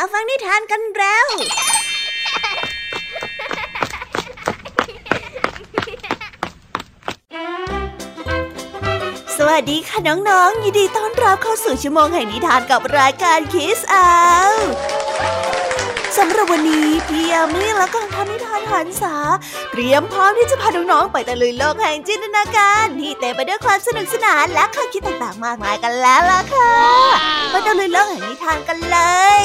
มาฟังนิทานกันแล้ว สวัสดีค่ะน้องๆ ยินดีต้อนรับเข้าสู่ชั่วโมงแห่งนิทานกับรายการคิสอา สำหรับวันนี้พี่ยามีและกองทัพนิทานหันษาเตรียมพร้อมที่จะพาน้องๆไปตะลุยโลกแห่งจินตนาการที่เต็มไปด้วยความสนุกสนานและข้อคิดต่างๆมากมายกันแล้วล่ะค่ะไปตะลุยโลกแห่งนิทานกันเลย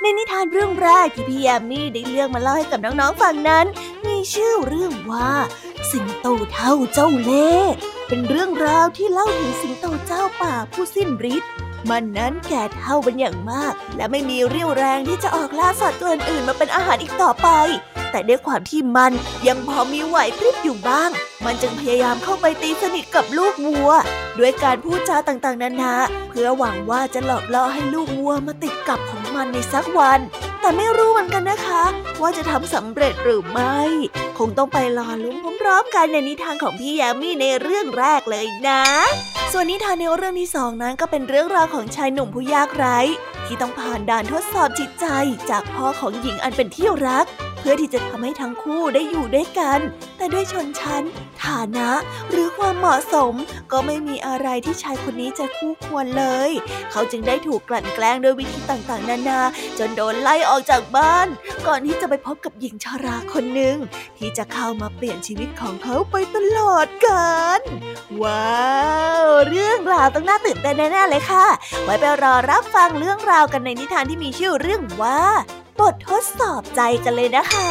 ในนิทานเรื่องแรกที่พี่ยามีได้เลือกมาเล่าให้กับน้องๆฟังนั้น มีชื่อเรื่องว่า สิงโตเท่าเจ้าเล่ห์เป็นเรื่องราวที่เล่าถึงสิงโตเจ้าป่าผู้สิ้นฤทธิ์ มันนั้นแก่เท่าเป็นอย่างมาก และไม่มีเรี่ยวแรงที่จะออกล่าสัตว์ตัวอื่นมาเป็นอาหารอีกต่อไป แต่ด้วยความที่มันยังพอมีไหวพริบอยู่บ้าง มันจึงพยายามเข้าไปตีสนิทกับลูกวัว ด้วยการพูดจาต่างๆ นานาเพื่อหวังว่าจะหลอกล่อให้ลูกวัวมาติดกับของมันในสักวัน แต่ไม่รู้เหมือนกันนะคะ ว่าจะทำสำเร็จหรือไม่ คงต้องไปรอลุ้นพร้อมๆกันในนิทานของพี่ยามีในเรื่องแรกเลยนะ ส่วนนิทานในเรื่องที่สองนั้นก็เป็นเรื่องราวของชายหนุ่มผู้ยากไร้ ที่ต้องผ่านด่านทดสอบจิตใจจากพ่อของหญิงอันเป็นที่รัก เพื่อที่จะทำให้ทั้งคู่ได้อยู่ด้วยกัน แต่ด้วยชนชั้น ฐานะ หรือความเหมาะสม ก็ไม่มีอะไรที่ชายคนนี้จะคู่ควรเลย เขาจึงได้ถูกกลั่นแกล้งด้วยวิธีต่างๆ นานา จนโดนไล่ออกจากบ้าน ก่อนที่จะไปพบกับหญิงชราคนหนึ่งที่จะเข้ามาเปลี่ยนชีวิตของเขาไปตลอดกาลว้าวเรื่องราวต้องน่าตื่นเต้นแน่ๆเลยค่ะ ไว้ไปรอรับฟังเรื่องราวกันในนิทานที่มีชื่อเรื่องว่า บททดสอบใจกันเลยนะคะ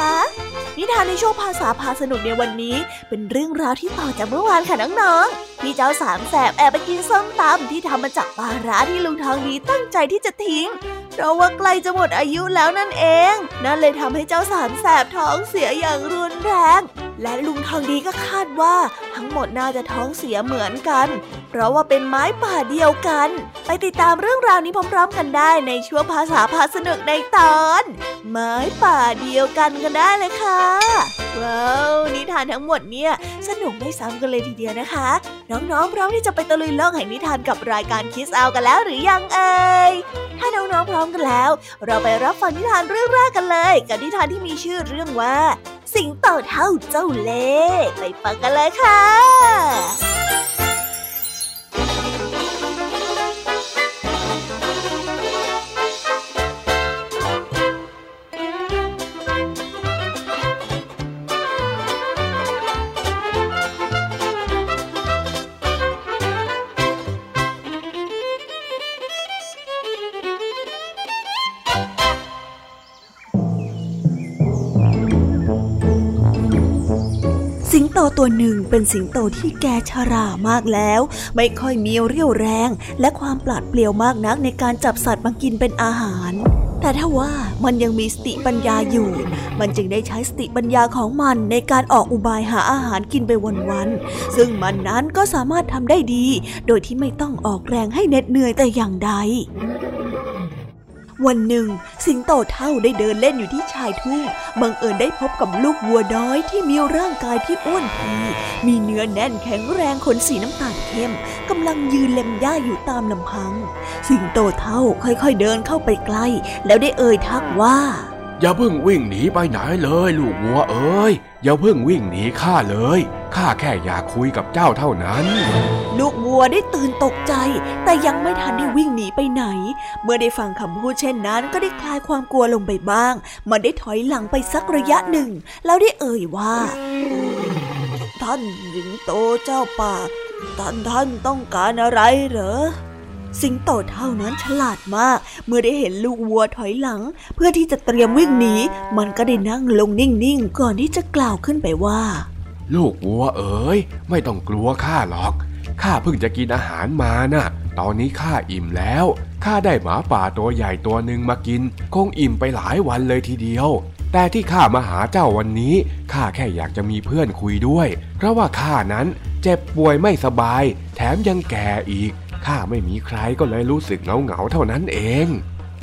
นิทานในช่วงภาษาพาสนุกในวันนี้ เป็นเรื่องราวที่ต่อจากเมื่อวานค่ะน้องๆพี่เจ้าสามแสบแอบไปกินส้มตำที่ทำมาจากปลาร้าที่ลุงทองดีตั้งใจที่จะทิ้ง เพราะว่าใกล้จะหมดอายุแล้วนั่นเอง นั่นเลยทำให้เจ้าสามแสบท้องเสียอย่างรุนแรง และลุงทองดีก็คาดว่า ทั้งหมดน่าจะท้องเสียเหมือนกัน เพราะว่าเป็นไม้ป่าเดียวกัน ไปติดตามเรื่องราวนี้พร้อม ๆ กันได้ในช่วงภาษาพาสนุกในตอน ไม้ป่าเดียวกันกันได้เลยค่ะว้าวนิทานทั้งหมดเนี่ยสนุกไม่ซ้ำกันเลยทีเดียวนะคะ น้องๆพร้อมที่จะไปตะลุยโลกแห่งนิทานกับรายการคิสเอากันแล้วหรือยังเอ่ยถ้าน้องๆพร้อมกันแล้ว เราไปรับฟังนิทานเรื่องแรกกันเลย กับนิทานที่มีชื่อเรื่องว่า สิงโตเท่าเจ้าเล่ห์ไปฟังกันเลยค่ะ ตัวหนึ่งเป็นสิงโตที่แก่ชรามากแล้ว ไม่ค่อยมีเรี่ยวแรง และความปราดเปรียวมากนักในการจับสัตว์มากินเป็นอาหาร แต่ถ้าว่ามันยังมีสติปัญญาอยู่ มันจึงได้ใช้สติปัญญาของมันในการออกอุบายหาอาหารกินไปวันๆ ซึ่งมันนั้นก็สามารถทำได้ดี โดยที่ไม่ต้องออกแรงให้เหน็ดเหนื่อยแต่อย่างใด วันหนึ่ง สิงโตเท่าได้เดินเล่นอยู่ที่ชายทุ่ง บังเอิญได้พบกับลูกวัวน้อยที่มีร่างกายที่อ้วนพีมีเนื้อแน่นแข็งแรงขนสีน้ำตาลเข้มกำลังยืนเล็มหญ้าอยู่ตามลำพัง สิงโตเท่าค่อยๆเดินเข้าไปใกล้ แล้วได้เอ่ยทักว่า อย่าเพิ่งวิ่งหนีไปไหนเลยลูกวัวเอ้ย อย่าเพิ่งวิ่งหนีข้าเลย ข้าแค่อยากคุยกับเจ้าเท่านั้น ลูกวัวได้ตื่นตกใจ แต่ยังไม่ทันได้วิ่งหนีไปไหน เมื่อได้ฟังคำพูดเช่นนั้น ก็ได้คลายความกลัวลงไปบ้าง มันได้ถอยหลังไปสักระยะหนึ่ง แล้วได้เอ่ยว่า ท่านหญิงโตเจ้าป่า ท่านท่านต้องการอะไรเหรอ สิงโตเท่านั้นฉลาดมาก เมื่อได้เห็นลูกวัวถอยหลัง เพื่อที่จะเตรียมวิ่งหนี มันก็ได้นั่งลงนิ่งๆ ก่อนที่จะกล่าวขึ้นไปว่า ลูกวัวเอ๋ย ไม่ต้องกลัวข้าหรอก ข้าเพิ่งจะกินอาหารมาน่ะ ตอนนี้ข้าอิ่มแล้ว ข้าได้หมาป่าตัวใหญ่ตัวหนึ่งมากิน คงอิ่มไปหลายวันเลยทีเดียว แต่ที่ข้ามาหาเจ้าวันนี้ ข้าแค่อยากจะมีเพื่อนคุยด้วย เพราะว่าข้านั้นเจ็บป่วยไม่สบาย แถมยังแก่อีก ข้าไม่มีใครก็เลยรู้สึกเหงาเหงาๆเท่านั้นเอง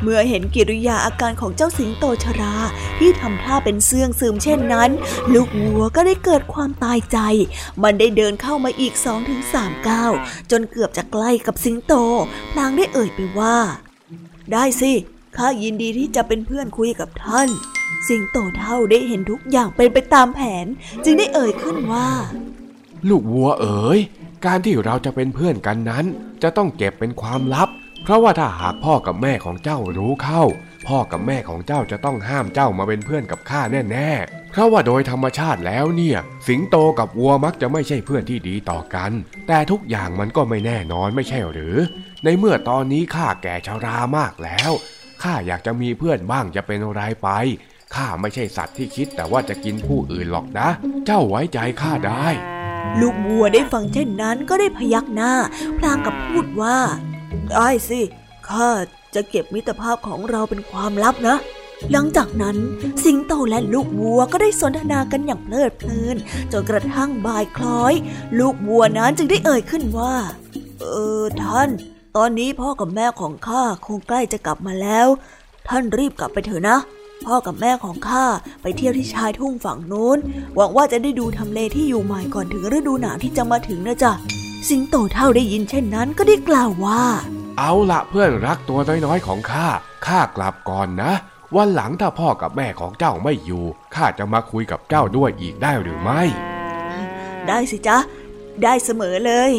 เมื่อเห็นกิริยาอาการของเจ้าสิงโตชราที่ทำท่าเป็นเสื่องซึมเช่นนั้น ลูกวัวก็ได้เกิดความตายใจ มันได้เดินเข้ามาอีกสองถึงสามก้าวจนเกือบจะใกล้กับสิงโตพลางได้เอ่ยไปว่า ได้สิข้ายินดีที่จะเป็นเพื่อนคุยกับท่าน สิงโตเท่าได้เห็นทุกอย่างเป็นไปตามแผน จึงได้เอ่ยขึ้นว่า ลูกวัวเอ๋ย การที่เราจะเป็นเพื่อนกันนั้น จะต้องเก็บเป็นความลับ เพราะว่าถ้าหากพ่อกับแม่ของเจ้ารู้เข้า พ่อกับแม่ของเจ้าจะต้องห้ามเจ้ามาเป็นเพื่อนกับข้าแน่ๆ เพราะว่าโดยธรรมชาติแล้วเนี่ย สิงโตกับวัวมักจะไม่ใช่เพื่อนที่ดีต่อกัน แต่ทุกอย่างมันก็ไม่แน่นอนไม่ใช่หรือ ในเมื่อตอนนี้ข้าแก่ชรามากแล้วข้าอยากจะมีเพื่อนบ้างจะเป็นไรไปข้าไม่ใช่สัตว์ที่คิดแต่ว่าจะกินผู้อื่นหรอกนะ เจ้าไว้ใจข้าได้ ลูกวัวได้ฟังเช่นนั้นก็ได้พยักหน้า พลางกับพูดว่าได้สิข้าจะเก็บมิตรภาพของเราเป็นความลับนะ หลังจากนั้น สิงโตและลูกวัวก็ได้สนทนากันอย่างเพลิดเพลินจนกระทั่งบ่ายคล้อย ลูกวัวนั้นจึงได้เอ่ยขึ้นว่า เออท่าน ตอนนี้พ่อกับแม่ของข้าคงใกล้จะกลับมาแล้ว ท่านรีบกลับไปเถอะนะ พ่อกับแม่ของข้าไปเที่ยวที่ชายทุ่งฝั่งโน้น หวังว่าจะได้ดูทำเลที่อยู่ใหม่ก่อนถึงฤดูหนาวที่จะมาถึงนะจ๊ะ สิงโตเท่าได้ยินเช่นนั้นก็ได้กล่าวว่า เอาละเพื่อนรักตัวน้อยๆของข้า ข้ากลับก่อนนะ วันหลังถ้าพ่อกับแม่ของเจ้าไม่อยู่ ข้าจะมาคุยกับเจ้าด้วยอีกได้หรือไม่ ได้สิจ๊ะ ได้เสมอเลย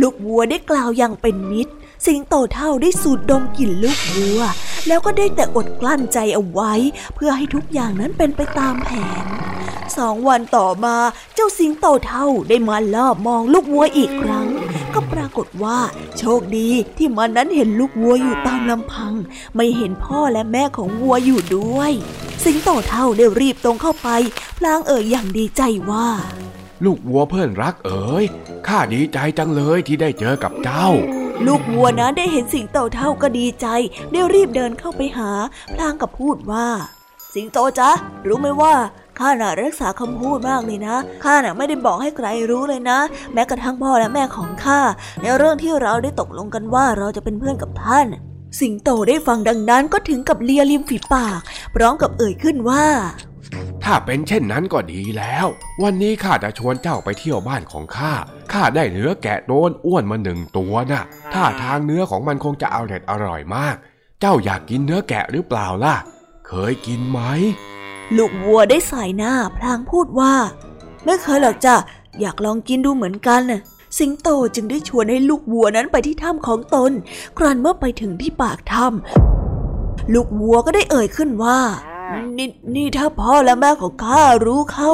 ลูกวัวได้กล่าวอย่างเป็นมิตร สิงโตเท่าได้สูดดมกลิ่นลูกวัว แล้วก็ได้แต่อดกลั้นใจเอาไว้ เพื่อให้ทุกอย่างนั้นเป็นไปตามแผนสองวันต่อมาเจ้าสิงโตเท่าได้มาลอบมองลูกวัวอีกครั้ง ก็ปรากฏว่า โชคดีที่มันนั้นเห็นลูกวัวอยู่ตามลำพัง ไม่เห็นพ่อและแม่ของวัวอยู่ด้วย สิงโตเท่าได้รีบตรงเข้าไป พลางเอ่ยอย่างดีใจว่า ลูกวัวเพื่อนรักเอ๋ยข้าดีใจจังเลยที่ได้เจอกับเจ้า ลูกวัวนั้นได้เห็นสิงโตเท่าก็ดีใจ ได้รีบเดินเข้าไปหา พลางกับพูดว่า สิงโตจ๊ะ รู้ไหมว่าข้าน่ะรักษาคำพูดมากเลยนะ ข้าน่ะไม่ได้บอกให้ใครรู้เลยนะ แม้กระทั่งพ่อและแม่ของข้าในเรื่องที่เราได้ตกลงกันว่าเราจะเป็นเพื่อนกับท่าน สิงโตได้ฟังดังนั้นก็ถึงกับเลียริมฝีปาก พร้อมกับเอ่ยขึ้นว่า ถ้าเป็นเช่นนั้นก็ดีแล้ว วันนี้ข้าจะชวนเจ้าไปเที่ยวบ้านของข้า ข้าได้เนื้อแกะโดนอ้วนมาหนึ่งตัวนะ่ะท่าทางเนื้อของมันคงจะอร่อยอร่อยมาก เจ้าอยากกินเนื้อแกะหรือเปล่าล่ะ เคยกินไหม ลูกวัวได้สายหน้าพลางพูดว่า ไม่เคยหรอกจ้ะ อยากลองกินดูเหมือนกันน่ะสิงโตจึงได้ชวนให้ลูกวัวนั้นไปที่ถ้ำของตน ครั้นเมื่อไปถึงที่ปากถ้ำลูกวัวก็ได้เอ่ยขึ้นว่า นี่นี่ถ้าพ่อและแม่ของข้ารู้เข้า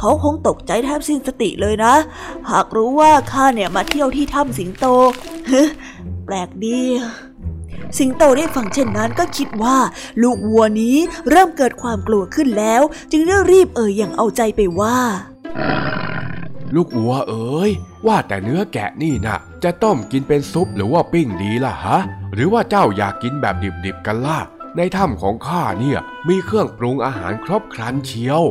เขาคงตกใจแทบสิ้นสติเลยนะ หากรู้ว่าข้าเนี่ยมาเที่ยวที่ถ้ำสิงโตเฮ้แปลกดีสิงโตได้ฟังเช่นนั้นก็คิดว่า ลูกวัวนี้เริ่มเกิดความกลัวขึ้นแล้ว จึงได้รีบเอ่ยอย่างเอาใจไปว่า ลูกวัวเอ๋ยว่าแต่เนื้อแกะนี่นะจะต้มกินเป็นซุปหรือว่าปิ้งดีล่ะฮะ หรือว่าเจ้าอยากกินแบบดิบๆกันล่ะ ในถ้ำของข้าเนี่ยมีเครื่องปรุงอาหารครบครันเชียว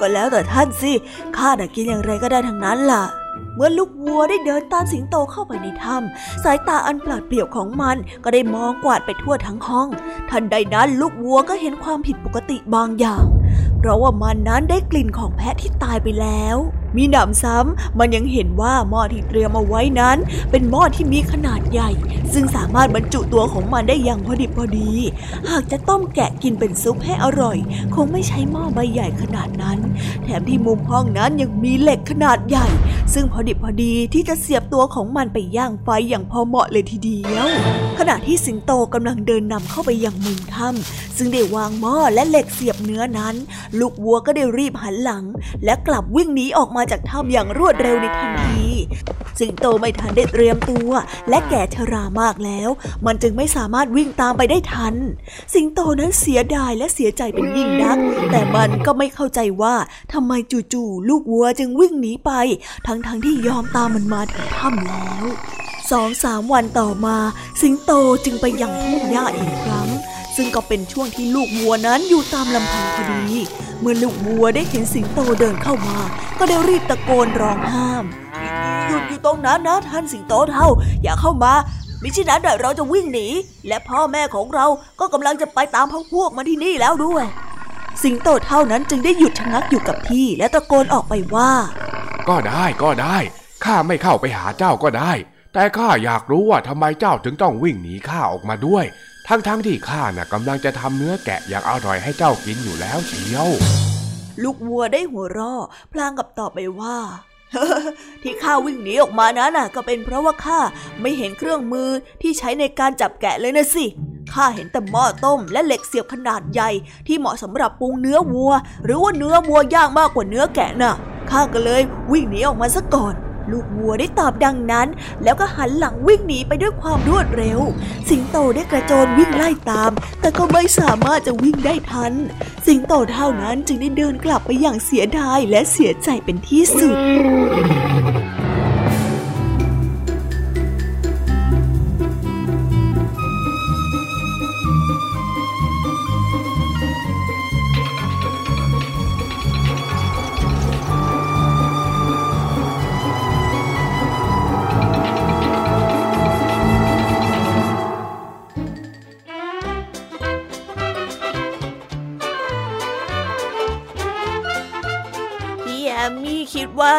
ก็แล้วแต่ท่านสิข้าน่ะกินอย่างไรก็ได้ทั้งนั้นล่ะ เมื่อลูกวัวได้เดินตามสิงโตเข้าไปในถ้ำสายตาอันปราดเปรียวของมันก็ได้มองกวาดไปทั่วทั้งห้อง ทันใดนั้นลูกวัวก็เห็นความผิดปกติบางอย่าง เพราะว่ามันนั้นได้กลิ่นของแพะที่ตายไปแล้ว มีหนำซ้ำมันยังเห็นว่าหม้อที่เตรียมเอาไว้นั้น เป็นหม้อที่มีขนาดใหญ่ ซึ่งสามารถบรรจุตัวของมันได้อย่างพอดิบพอดี หากจะต้มแกะกินเป็นซุปให้อร่อย คงไม่ใช้หม้อใบใหญ่ขนาดนั้น แถมที่มุมห้องนั้นยังมีเหล็กขนาดใหญ่ ซึ่งพอดิบพอดีที่จะเสียบตัวของมันไปย่างไฟอย่างพอเหมาะเลยทีเดียว ขณะที่สิงโตกำลังเดินนำเข้าไปยังมุมถ้ำซึ่งได้วางหม้อและเหล็กเสียบเนื้อนั้น ลูกวัวก็ได้รีบหันหลัง และกลับวิ่งหนีออกมาจากถ้ำอย่างรวดเร็วในทันทีสิงโตไม่ทันได้เตรียมตัว และแก่ชรามากแล้ว มันจึงไม่สามารถวิ่งตามไปได้ทัน สิงโตนั้นเสียดายและเสียใจเป็นยิ่งนัก แต่มันก็ไม่เข้าใจว่าทำไมจู่ๆลูกวัวจึงวิ่งหนีไป ทั้งๆทที่ยอมตามมันมาถึงถ้ำแล้วสองสามวันต่อมา สิงโตจึงไปยังทุ่งหญ้าอีกครั้ง ซึ่งก็เป็นช่วงที่ลูกวัวนั้นอยู่ตามลำพังพอดี เมื่อลูกวัวได้เห็นสิงโตเดินเข้ามา ก็ได้รีบตะโกนร้องห้ามหยุดอยู่ตรงนั้นนะท่านสิงโตเท่า อย่าเข้ามามิฉะนั้นเดี๋ยวเราจะวิ่งหนี และพ่อแม่ของเราก็กำลังจะไปตามพวกพวกมาที่นี่แล้วด้วย สิงโตเท่านั้นจึงได้หยุดชะงักอยู่กับที่ และตะโกนออกไปว่า ก็ได้ก็ได้ข้าไม่เข้าไปหาเจ้าก็ได้ แต่ข้าอยากรู้ว่าทำไมเจ้าถึงต้องวิ่งหนีข้าออกมาด้วย ทั้งๆทที่ข้าน่ะกำลังจะทำเนื้อแกะอย่างอร่อยให้เจ้ากินอยู่แล้วเชียว ลูกวัวได้หัวเราะพลางกับตอบไปว่าที่ข้าวิ่งหนีออกมานั้นน่ะ ก็เป็นเพราะว่าข้าไม่เห็นเครื่องมือที่ใช้ในการจับแกะเลยนะสิข้าเห็นแต่หม้อต้มและเหล็กเสียบขนาดใหญ่ ที่เหมาะสำหรับปรุงเนื้อวัว หรือว่าเนื้อวัวย่างมากกว่าเนื้อแกะน่ะข้าก็เลยวิ่งหนีออกมาซะก่อน ลูกวัวได้ตอบดังนั้น แล้วก็หันหลังวิ่งหนีไปด้วยความรวดเร็ว สิงโตได้กระโจนวิ่งไล่ตาม แต่ก็ไม่สามารถจะวิ่งได้ทัน สิงโตเท่านั้นจึงได้เดินกลับไปอย่างเสียดายและเสียใจเป็นที่สุด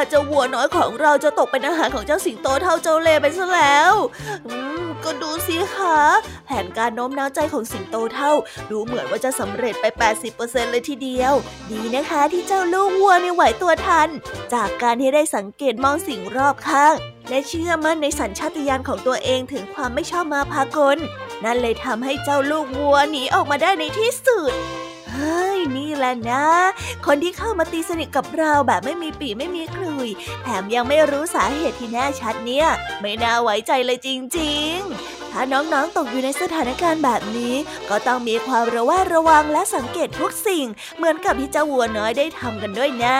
เจ้าวัวน้อยของเราจะตกเป็นอาหารของเจ้าสิงโตเท่าเจ้าเล่ไปซะแล้วก็ดูสิคะแผนการโน้มน้าวใจของสิงโตเท่า ดูเหมือนว่าจะสำเร็จไป 80%เลยทีเดียว ดีนะคะที่เจ้าลูกวัวมีไหวตัวทัน จากการที่ได้สังเกตมองสิ่งรอบข้าง และเชื่อมั่นในสัญชาตญาณของตัวเองถึงความไม่ชอบมาพากล นั่นเลยทำให้เจ้าลูกวัวหนีออกมาได้ในที่สุด เฮ้ยนี่แหละนะ คนที่เข้ามาตีสนิทกับเราแบบไม่มีปีไม่มีคลุย แถมยังไม่รู้สาเหตุที่แน่ชัดเนี่ย ไม่น่าไว้ใจเลยจริง ๆ ถ้าน้องๆตกอยู่ในสถานการณ์แบบนี้ ก็ต้องมีความระแวดระวังและสังเกตทุกสิ่ง เหมือนกับที่เจ้าวัวน้อยได้ทำกันด้วยนะ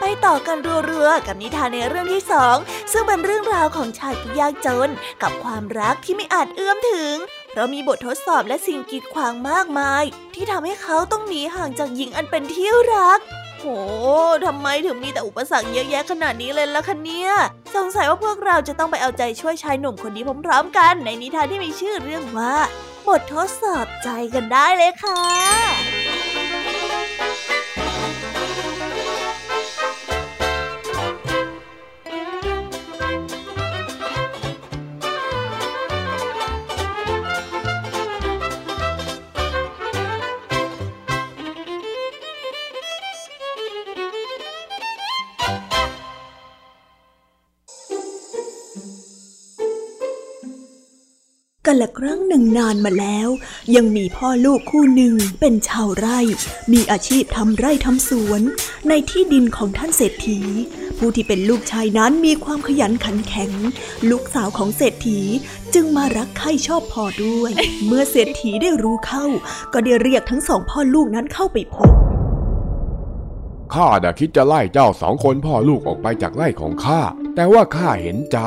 ไปต่อกันรัวๆกับนิทานในเรื่องที่สองซึ่งเป็นเรื่องราวของชายผู้ยากจน กับความรักที่ไม่อาจเอื้อมถึง เพราะมีบททดสอบและสิ่งกีดขวางมากมาย ที่ทำให้เขาต้องหนีห่างจากหญิงอันเป็นที่รักโหทำไมถึงมีแต่อุปสรรคเยอะแยะขนาดนี้เลยล่ะคะเนี่ย สงสัยว่าพวกเราจะต้องไปเอาใจช่วยชายหนุ่มคนนี้พร้อมๆกัน ในนิทานที่มีชื่อเรื่องว่า บททดสอบใจกันได้เลยค่ะ กันละครั้งหนึ่งนานมาแล้ว ยังมีพ่อลูกคู่หนึ่งเป็นชาวไร่ มีอาชีพทำไร่ทำสวน ในที่ดินของท่านเศรษฐี ผู้ที่เป็นลูกชายนั้นมีความขยันขันแข็ง ลูกสาวของเศรษฐีจึงมารักใคร่ชอบพอด้วย เมื่อเศรษฐีได้รู้เข้า ก็ได้เรียกทั้งสองพ่อลูกนั้นเข้าไปพบ ข้าน่ะคิดจะไล่เจ้าสองคนพ่อลูกออกไปจากไร่ของข้า แต่ว่าข้าเห็นใจ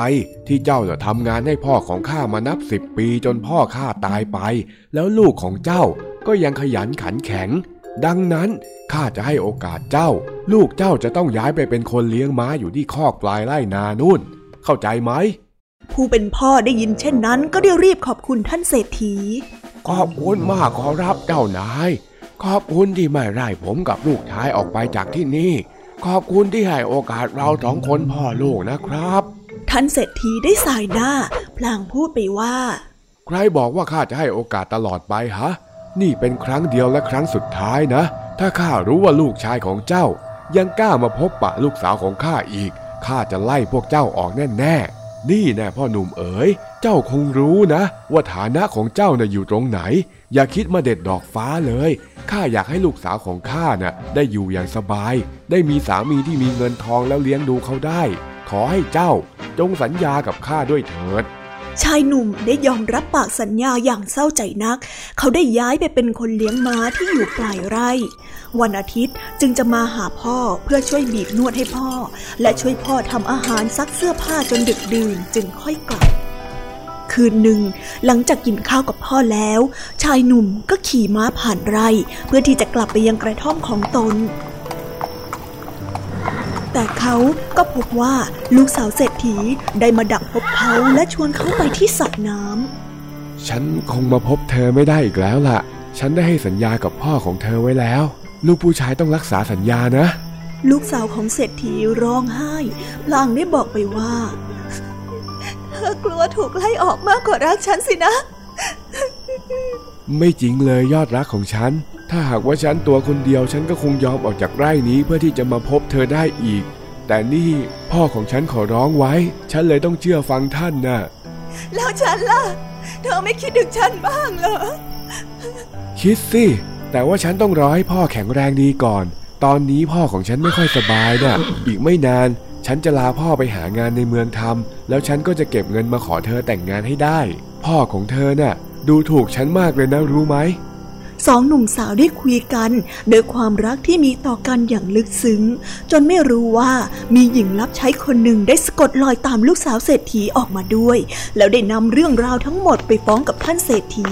ที่เจ้าจะทำงานให้พ่อของข้ามานับสิบปีจนพ่อข้าตายไป แล้วลูกของเจ้าก็ยังขยันขันแข็ง ดังนั้นข้าจะให้โอกาสเจ้า ลูกเจ้าจะต้องย้ายไปเป็นคนเลี้ยงม้าอยู่ที่คอกปลายไร่นานุ่น เข้าใจไหมผู้เป็นพ่อได้ยินเช่นนั้นก็ได้รีบขอบคุณท่านเศรษฐีขอบคุณมากขอรับเจ้านาย ขอบคุณที่ไม่ไล่ผมกับลูกชายออกไปจากที่นี่ ขอบคุณที่ให้โอกาสเราสองคนพ่อลูกนะครับท่านเศรษฐีได้สายหน้า พลางพูดไปว่า ใครบอกว่าข้าจะให้โอกาสตลอดไปฮะ นี่เป็นครั้งเดียวและครั้งสุดท้ายนะ ถ้าข้ารู้ว่าลูกชายของเจ้า ยังกล้ามาพบปะลูกสาวของข้าอีก ข้าจะไล่พวกเจ้าออกแน่ๆนี่แน่พ่อหนุ่มเอ๋ย เจ้าคงรู้นะ ว่าฐานะของเจ้าน่ะอยู่ตรงไหน อย่าคิดมาเด็ดดอกฟ้าเลย ข้าอยากให้ลูกสาวของข้าน่ะได้อยู่อย่างสบาย ได้มีสามีที่มีเงินทองแล้วเลี้ยงดูเขาได้ ขอให้เจ้า จงสัญญากับข้าด้วยเถิด ชายหนุ่มได้ยอมรับปากสัญญาอย่างเศร้าใจนัก เขาได้ย้ายไปเป็นคนเลี้ยงม้าที่อยู่ปลายไร่ วันอาทิตย์จึงจะมาหาพ่อเพื่อช่วยบีบนวดให้พ่อ และช่วยพ่อทำอาหารซักเสื้อผ้าจนดึกดื่นจึงค่อยกลับ คืนหนึ่ง หลังจากกินข้าวกับพ่อแล้ว ชายหนุ่มก็ขี่ม้าผ่านไร่ เพื่อที่จะกลับไปยังกระท่อมของตน แต่เขาก็พบว่าลูกสาวเศรษฐีได้มาดักพบเขาและชวนเขาไปที่สระน้ำฉันคงมาพบเธอไม่ได้อีกแล้วล่ะ ฉันได้ให้สัญญากับพ่อของเธอไว้แล้ว ลูกผู้ชายต้องรักษาสัญญานะ ลูกสาวของเศรษฐีร้องไห้พลางได้บอกไปว่าเธอ กลัวถูกไล่ออกมากกว่ารักฉันสินะ ไม่จริงเลยยอดรักของฉัน ถ้าหากว่าฉันตัวคนเดียวฉันก็คงยอมออกจากไร่นี้เพื่อที่จะมาพบเธอได้อีก แต่นี่พ่อของฉันขอร้องไว้ ฉันเลยต้องเชื่อฟังท่านนะ่ะ แล้วฉันล่ะ เธอไม่คิดถึงฉันบ้างเหรอ คิดสิ แต่ว่าฉันต้องรอให้พ่อแข็งแรงดีก่อน ตอนนี้พ่อของฉันไม่ค่อยสบายนะ่ะ อีกไม่นาน ฉันจะลาพ่อไปหางานในเมืองทำแล้วฉันก็จะเก็บเงินมาขอเธอแต่งงานให้ได้ พ่อของเธอน่ะ ดูถูกฉันมากเลยนะรู้ไหมสองหนุ่มสาวได้คุยกันโดยความรักที่มีต่อกันอย่างลึกซึ้ง จนไม่รู้ว่ามีหญิงรับใช้คนหนึ่งได้สะกดรอยตามลูกสาวเศรษฐีออกมาด้วย แล้วได้นำเรื่องราวทั้งหมดไปฟ้องกับท่านเศรษฐี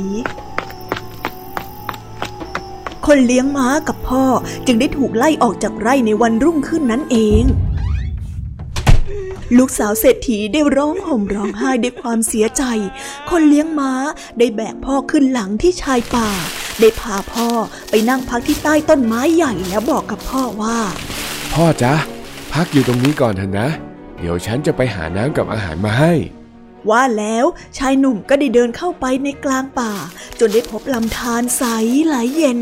คนเลี้ยงม้ากับพ่อจึงได้ถูกไล่ออกจากไร่ในวันรุ่งขึ้นนั่นเอง ลูกสาวเศรษฐีได้ร้องห่มร้องไห้ด้วยความเสียใจ คนเลี้ยงม้าได้แบกพ่อขึ้นหลังที่ชายป่า ได้พาพ่อไปนั่งพักที่ใต้ต้นไม้ใหญ่แล้วบอกกับพ่อว่า พ่อจ๊ะ พักอยู่ตรงนี้ก่อนเถอะนะ เดี๋ยวฉันจะไปหาน้ำกับอาหารมาให้ว่าแล้วชายหนุ่มก็ได้เดินเข้าไปในกลางป่า จนได้พบลำธารใสไหลเย็น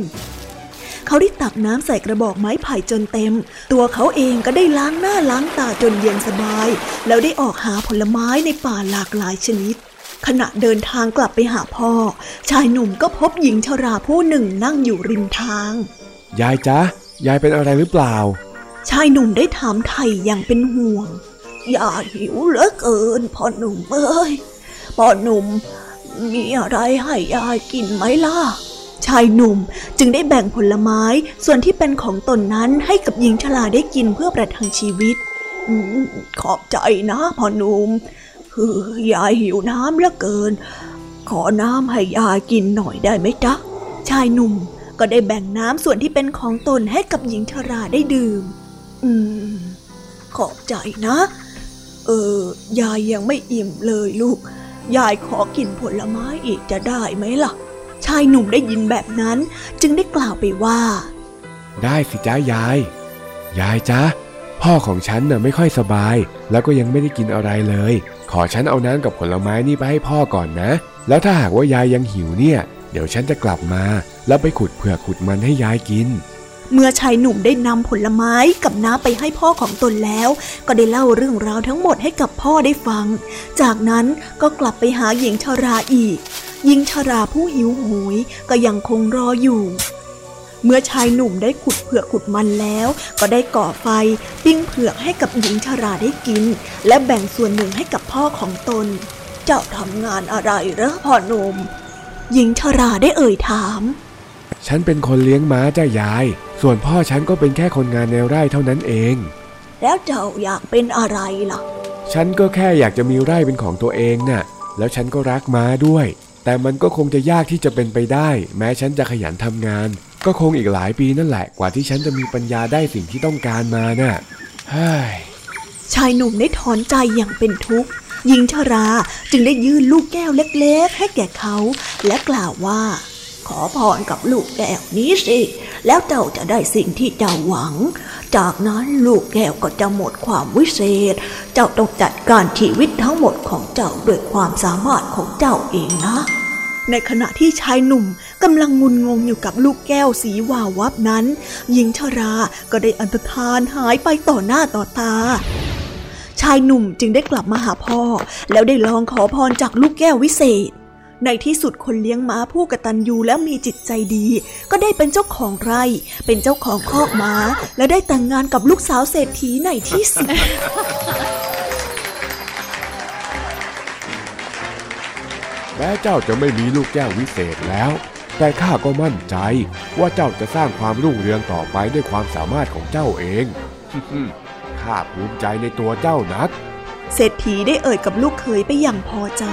เขาได้ตักน้ำใส่กระบอกไม้ไผ่จนเต็ม ตัวเขาเองก็ได้ล้างหน้าล้างตาจนเย็นสบาย แล้วได้ออกหาผลไม้ในป่าหลากหลายชนิดขณะเดินทางกลับไปหาพ่อ ชายหนุ่มก็พบหญิงชราผู้หนึ่งนั่งอยู่ริมทาง ยายจ๊ะ ยายเป็นอะไรหรือเปล่า ชายหนุ่มได้ถามไถ่อย่างเป็นห่วงอย่าหิวเหลือเกินพ่อหนุ่มเอ้ย พ่อหนุ่ม มีอะไรให้ยายกินไหมล่ะ ชายหนุ่มจึงได้แบ่งผลไม้ส่วนที่เป็นของตนนั้นให้กับหญิงชราได้กินเพื่อประทังชีวิตขอบใจนะพ่อหนุ่มคือยายหิวน้ำเหลือเกิน ขอน้ำให้ยายกินหน่อยได้ไหมจ๊ะ ชายหนุ่มก็ได้แบ่งน้ำส่วนที่เป็นของตนให้กับหญิงชราได้ดื่ม อืม ขอบใจนะ เออ ยายยังไม่อิ่มเลยลูก ยายขอกินผลไม้อีกจะได้ไหมล่ะ ชายหนุ่มได้ยินแบบนั้นจึงได้กล่าวไปว่า ได้สิจ้ายาย ยายจ๊ะพ่อของฉันน่ะไม่ค่อยสบาย แล้วก็ยังไม่ได้กินอะไรเลย ขอฉันเอาน้ำกับผลไม้นี่ไปให้พ่อก่อนนะ แล้วถ้าหากว่ายายยังหิวเนี่ย เดี๋ยวฉันจะกลับมา แล้วไปขุดเผือกขุดมันให้ยายกิน เมื่อชายหนุ่มได้นำผลไม้กับน้ำไปให้พ่อของตนแล้ว ก็ได้เล่าเรื่องราวทั้งหมดให้กับพ่อได้ฟัง จากนั้นก็กลับไปหาหญิงชราอีก หญิงชราผู้หิวโหยก็ยังคงรออยู่ เมื่อชายหนุ่มได้ขุดเผือกขุดมันแล้ว ก็ได้ก่อไฟปิ้งเผือกให้กับหญิงชราได้กิน และแบ่งส่วนหนึ่งให้กับพ่อของตน เจ้าทำงานอะไรเหรอพ่อหนุ่มหญิงชราได้เอ่ยถาม ฉันเป็นคนเลี้ยงม้าจ้ายาย ส่วนพ่อฉันก็เป็นแค่คนงานในไร่เท่านั้นเอง แล้วเจ้าอยากเป็นอะไรล่ะ ฉันก็แค่อยากจะมีไร่เป็นของตัวเองน่ะ แล้วฉันก็รักม้าด้วย แต่มันก็คงจะยากที่จะเป็นไปได้ แม้ฉันจะขยันทำงาน ก็คงอีกหลายปีนั่นแหละกว่าที่ฉันจะมีปัญญาได้สิ่งที่ต้องการมาน่ะเฮ้ยชายหนุ่มได้ถอนใจอย่างเป็นทุกข์หญิงชราจึงได้ยื่นลูกแก้วเล็กๆ ให้แก่เขา และกล่าวว่า ขอพรกับลูกแก้วนี้สิ แล้วเจ้าจะได้สิ่งที่เจ้าหวัง จากนั้นลูกแก้วก็จะหมดความวิเศษ เจ้าต้องจัดการชีวิตทั้งหมดของเจ้าด้วยความสามารถของเจ้าเองนะ ในขณะที่ชายหนุ่มกำลังงุนงงอยู่กับลูกแก้วสีวาววับนั้น หญิงชราก็ได้อันตรธานหายไปต่อหน้าต่อตาชายหนุ่มจึงได้กลับมาหาพ่อ แล้วได้ลองขอพรจากลูกแก้ววิเศษ ในที่สุดคนเลี้ยงม้าผู้กตัญญูและมีจิตใจดี ก็ได้เป็นเจ้าของไร่ เป็นเจ้าของคอกม้า และได้แต่งงานกับลูกสาวเศรษฐีในที่สุดแม้เจ้าจะไม่มีลูกแก้ววิเศษแล้ว แต่ข้าก็มั่นใจว่าเจ้าจะสร้างความรุ่งเรืองต่อไปด้วยความสามารถของเจ้าเองข้าภูมิใจในตัวเจ้านัก เศรษฐีได้เอ่ยกับลูกเขยไปอย่างพอใจ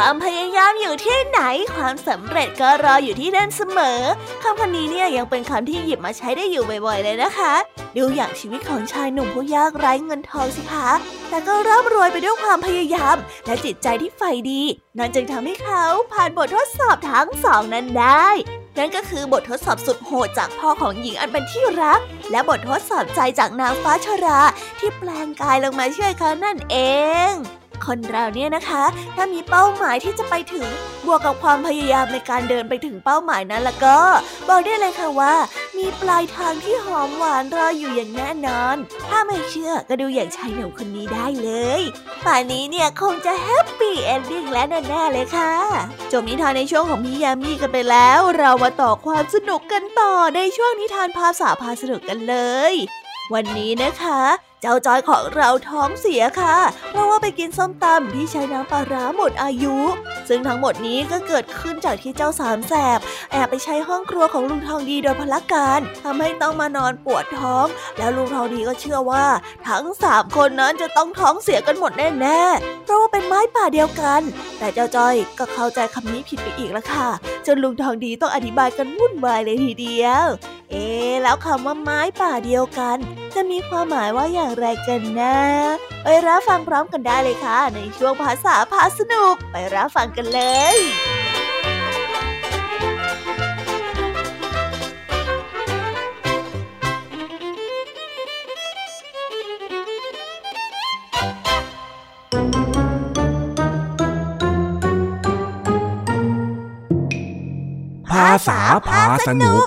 ความพยายามอยู่ที่ไหน ความสำเร็จก็รออยู่ที่นั่นเสมอคำพันนี้เนี่ยยังเป็นคำที่หยิบมาใช้ได้อยู่บ่อยๆเลยนะคะ ดูอย่างชีวิตของชายหนุ่มผู้ยากไร้เงินทองสิคะ แต่ก็ร่ำรวยไปด้วยความพยายาม และจิตใจที่ใฝ่ดี นั่นจึงทำให้เขาผ่านบททดสอบทั้งสองนั้นได้นั่นก็คือบททดสอบสุดโหดจากพ่อของหญิงอันเป็นที่รัก และบททดสอบใจจากนางฟ้าชรา ที่แปลงกายลงมาช่วยเขานั่นเอง คนเราเนี่ยนะคะ ถ้ามีเป้าหมายที่จะไปถึง บวกกับความพยายามในการเดินไปถึงเป้าหมายนั้นแล้วก็ บอกได้เลยค่ะว่า มีปลายทางที่หอมหวานรออยู่อย่างแน่นอน ถ้าไม่เชื่อก็ดูอย่างชายหนุ่มคนนี้ได้เลยป่านนี้เนี่ยคงจะ happy ending แล้วแน่ๆเลยค่ะ จบนิทานในช่วงของพี่ยามีกันไปแล้ว เรามาต่อความสนุกกันต่อในช่วงนิทานภาษาพาสนุกกันเลย วันนี้นะคะ เจ้าจอยของเราท้องเสียค่ะ เพราะว่าไปกินส้มตำที่ใช้น้ำปลาร้าหมดอายุ ซึ่งทั้งหมดนี้ก็เกิดขึ้นจากที่เจ้าสามแสบ แอบไปใช้ห้องครัวของลุงทองดีโดยพละการทำให้ต้องมานอนปวดท้อง แล้วลุงทองดีก็เชื่อว่า ทั้งสามคนนั้นจะต้องท้องเสียกันหมดแน่ๆเพราะว่าเป็นไม้ป่าเดียวกัน แต่เจ้าจอยก็เข้าใจคำนี้ผิดไปอีกแล้วค่ะ จนลุงทองดีต้องอธิบายกันวุ่นวายเลยทีเดียว เอ๊แล้วคำว่าไม้ป่าเดียวกัน จะมีความหมายว่าอย่างไรกันนะไปรับฟังพร้อมกันได้เลยค่ะ ในช่วงภาษาพาสนุก ไปรับฟังกันเลย ษาพาสนุก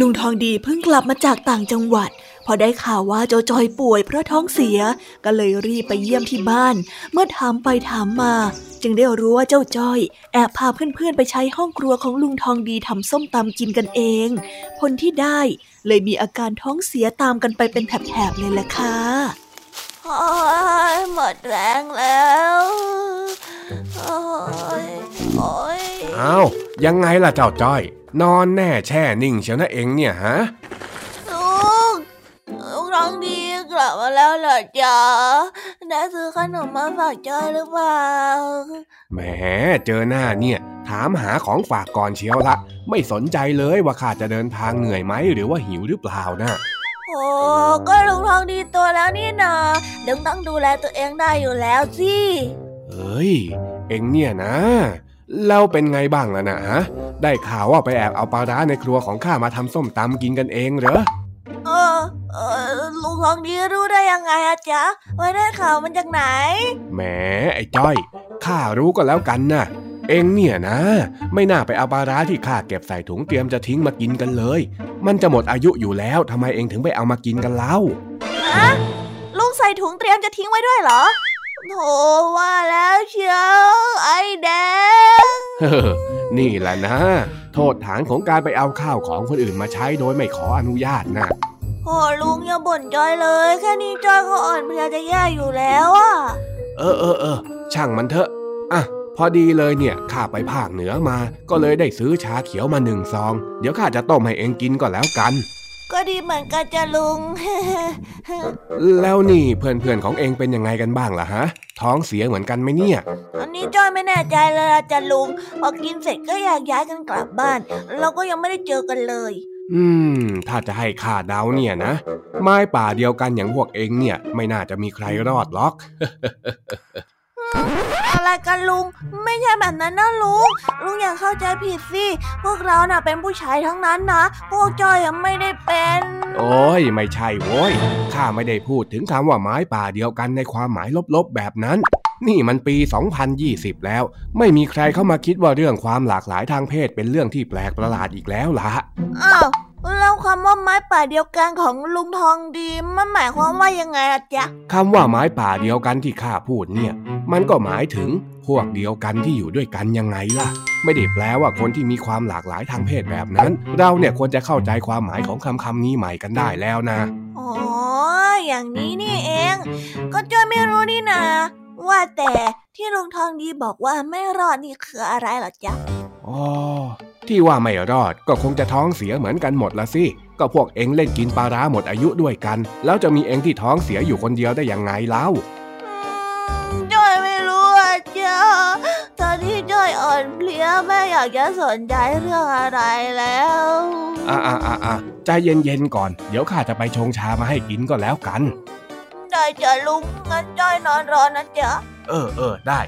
ลุงทองดีเพิ่งกลับมาจากต่างจังหวัด พอได้ข่าวว่าเจ้าจอยป่วยเพราะท้องเสียก็เลยรีบไปเยี่ยมที่บ้าน เมื่อถามไปถามมา จึงได้รู้ว่าเจ้าจ้อย แอบพาเพื่อนๆไปใช้ห้องครัวของลุงทองดีทำส้มตำกินกันเอง ผลที่ได้เลยมีอาการท้องเสียตามกันไปเป็นแถบๆเลยแหละค่ะโอ้ยหมดแรงแล้วโอ้ยโอ้ยอ้าวยังไงล่ะเจ้าจ้อย นอนแน่แช่นิ่งเชียวนะเองเนี่ยฮะลุงลุงร้องดี กลับมาแล้วเหรอจ๊ะได้ซื้อขนมมาฝากจอยหรือเปล่า แหม เจอหน้าเนี่ย ถามหาของฝากก่อนเชียวละ ไม่สนใจเลยว่าข้าจะเดินทางเหนื่อยไหมหรือว่าหิวหรือเปล่านะโอ้ก็ลุงทองดีตัวแล้วนี่นาลุงต้องดูแลตัวเองได้อยู่แล้วสิเอ้ย เอ็งเนี่ยนะแล้วเป็นไงบ้างล่ะนะฮะ ได้ข่าวว่าไปแอบเอาปลาร้าในครัวของข้ามาทำส้มตำกินกันเองเหรอ เออเออ ลุงทองดีรู้ได้ยังไงอะจ๊ะไว้ได้ข่าวมันจากไหน แหมไอ้จ้อย ข้ารู้ก็แล้วกันนะเอ็งเนี่ยนะ ไม่น่าไปเอาปลาร้าที่ข้าเก็บใส่ถุงเตรียมจะทิ้งมากินกันเลย มันจะหมดอายุอยู่แล้วทำไมเอ็งถึงไปเอามากินกันเล่าฮะลุงใส่ถุงเตรียมจะทิ้งไว้ด้วยเหรอโธ่ว่าแล้วเชียวไอ้แดงเฮ้อนี่แหละนะ โทษฐานของการไปเอาข้าวของคนอื่นมาใช้โดยไม่ขออนุญาตนะ โอ้ลุงอย่าบ่นจอยเลย แค่นี้จอยก็อ่อนเพลียจะแย่อยู่แล้วอะเออเออเออช่างมันเถอะอะพอดีเลยเนี่ยข้าไปภาคเหนือมา ก็เลยได้ซื้อชาเขียวมาหนึ่งซอง เดี๋ยวข้าจะต้มให้เองกินก็แล้วกัน ก็ดีเหมือนกันจะลุง แล้วนี่เพื่อนๆของเองเป็นยังไงกันบ้างล่ะฮะ ท้องเสียเหมือนกันไหมเนี่ย อันนี้จอยไม่แน่ใจเลยอะจะลุงพอกินเสร็จก็อยากย้ายกันกลับบ้าน เราก็ยังไม่ได้เจอกันเลย อืม ถ้าจะให้ข้าเดาเนี่ยนะ ไม้ป่าเดียวกันอย่างพวกเองเนี่ย ไม่น่าจะมีใครรอดหรอก อะไรกันลุง ไม่ใช่แบบนั้นนะลุง ลุงอย่าเข้าใจผิดสิ พวกเราน่ะเป็นผู้ชายทั้งนั้นนะ พวกจอยยังไม่ได้เป็น โอ้ย ไม่ใช่โว้ยข้าไม่ได้พูดถึงคำว่าไม้ป่าเดียวกันในความหมายลบๆแบบนั้น นี่มันปี 2020 แล้ว ไม่มีใครเข้ามาคิดว่าเรื่องความหลากหลายทางเพศเป็นเรื่องที่แปลกประหลาดอีกแล้วล่ะอ้าวแล้วคำว่าไม้ป่าเดียวกันของลุงทองดีมันหมายความว่ายังไงอะจ๊ะคำว่าไม้ป่าเดียวกันที่ข้าพูดเนี่ย มันก็หมายถึงพวกเดียวกันที่อยู่ด้วยกันยังไงล่ะ ไม่ได้แปลว่าคนที่มีความหลากหลายทางเพศแบบนั้น เราเนี่ยควรจะเข้าใจความหมายของคำคำนี้ใหม่กันได้แล้วนะอ๋ออย่างนี้นี่เอง ก็จอยไม่รู้นี่นา ว่าแต่ที่ลุงทองดีบอกว่าไม่รอดนี่คืออะไรเหรอจ๊ะอ๋อที่ว่าไม่รอดก็คงจะท้องเสียเหมือนกันหมดละสิ ก็พวกเองเล่นกินปลาร้าหมดอายุด้วยกัน แล้วจะมีเองที่ท้องเสียอยู่คนเดียวได้ยังไงเล่าจ้อยไม่รู้อะจ้าตอนที่จ้อยอ่อนเพลียแม่อยากจะสนใจเรื่องอะไรแล้วอ่าอ่าอ่าอ่าใจเย็นๆก่อน เดี๋ยวข้าจะไปชงชามาให้กินก็แล้วกัน ได้จ้ะลุงงั้นจ้อยนอนรอนะจ๊ะเออเออได้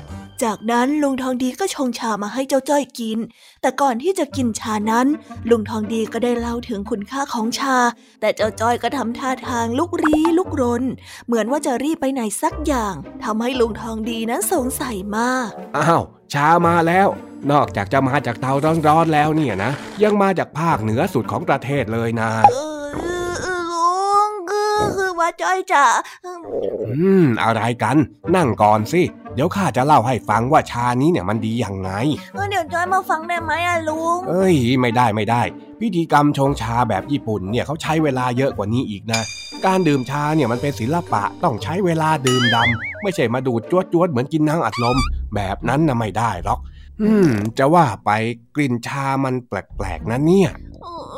จากนั้นลุงทองดีก็ชงชามาให้เจ้าจ้อยกิน แต่ก่อนที่จะกินชานั้น ลุงทองดีก็ได้เล่าถึงคุณค่าของชา แต่เจ้าจ้อยก็ทำท่าทางลุกรี้ลุกรน เหมือนว่าจะรีบไปไหนสักอย่างทำให้ลุงทองดีนั้นสงสัยมากอ้าวชามาแล้ว นอกจากจะมาจากเตาร้อนๆแล้วเนี่ยนะ ยังมาจากภาคเหนือสุดของประเทศเลยนะเออเออเออลุงคือคือว่า จ้อยจะอืม อะไรกัน นั่งก่อนสิ เดี๋ยวข้าจะเล่าให้ฟังว่าชานี้เนี่ยมันดียังไงเออเดี๋ยวจ้อยมาฟังได้ไหมอะลุง เอ้ย ไม่ได้ไม่ได้ พิธีกรรมชงชาแบบญี่ปุ่นเนี่ยเขาใช้เวลาเยอะกว่านี้อีกนะ การดื่มชาเนี่ยมันเป็นศิลปะต้องใช้เวลาดื่มดำไม่ใช่มาดูดจวดจวดๆเหมือนกินน้ำอัดลม แบบนั้นนะไม่ได้หรอก อืม จะว่าไปกลิ่นชามันแปลกๆนะเนี่ยเออลุง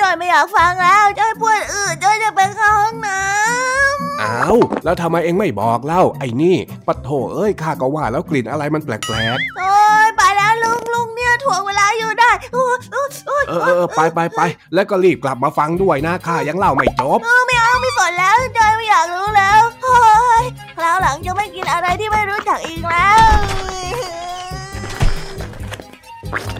จ้อยไม่อยากฟังแล้วจ้อยปวดอืดจ้อยจะไปเข้าห้องน้ำอ้าวแล้วทำไมเองไม่บอกเล่าไอ้นี่ปะโถเอ้ยข้าก็ว่าแล้วกลิ่นอะไรมันแปลกโอ้ยไปแล้วลุงลุงเนี่ยถ่วงเวลาอยู่ได้โอ้ยโอ้ยโอ้ยๆเออเออเออไปไปไปแล้วก็รีบกลับมาฟังด้วยนะข้ายังเล่าไม่จบเออไม่เอาไม่สนแล้วจอยไม่อยากรู้แล้วโอ้ยคราวหลังจะไม่กินอะไรที่ไม่รู้จักอีกแล้วว้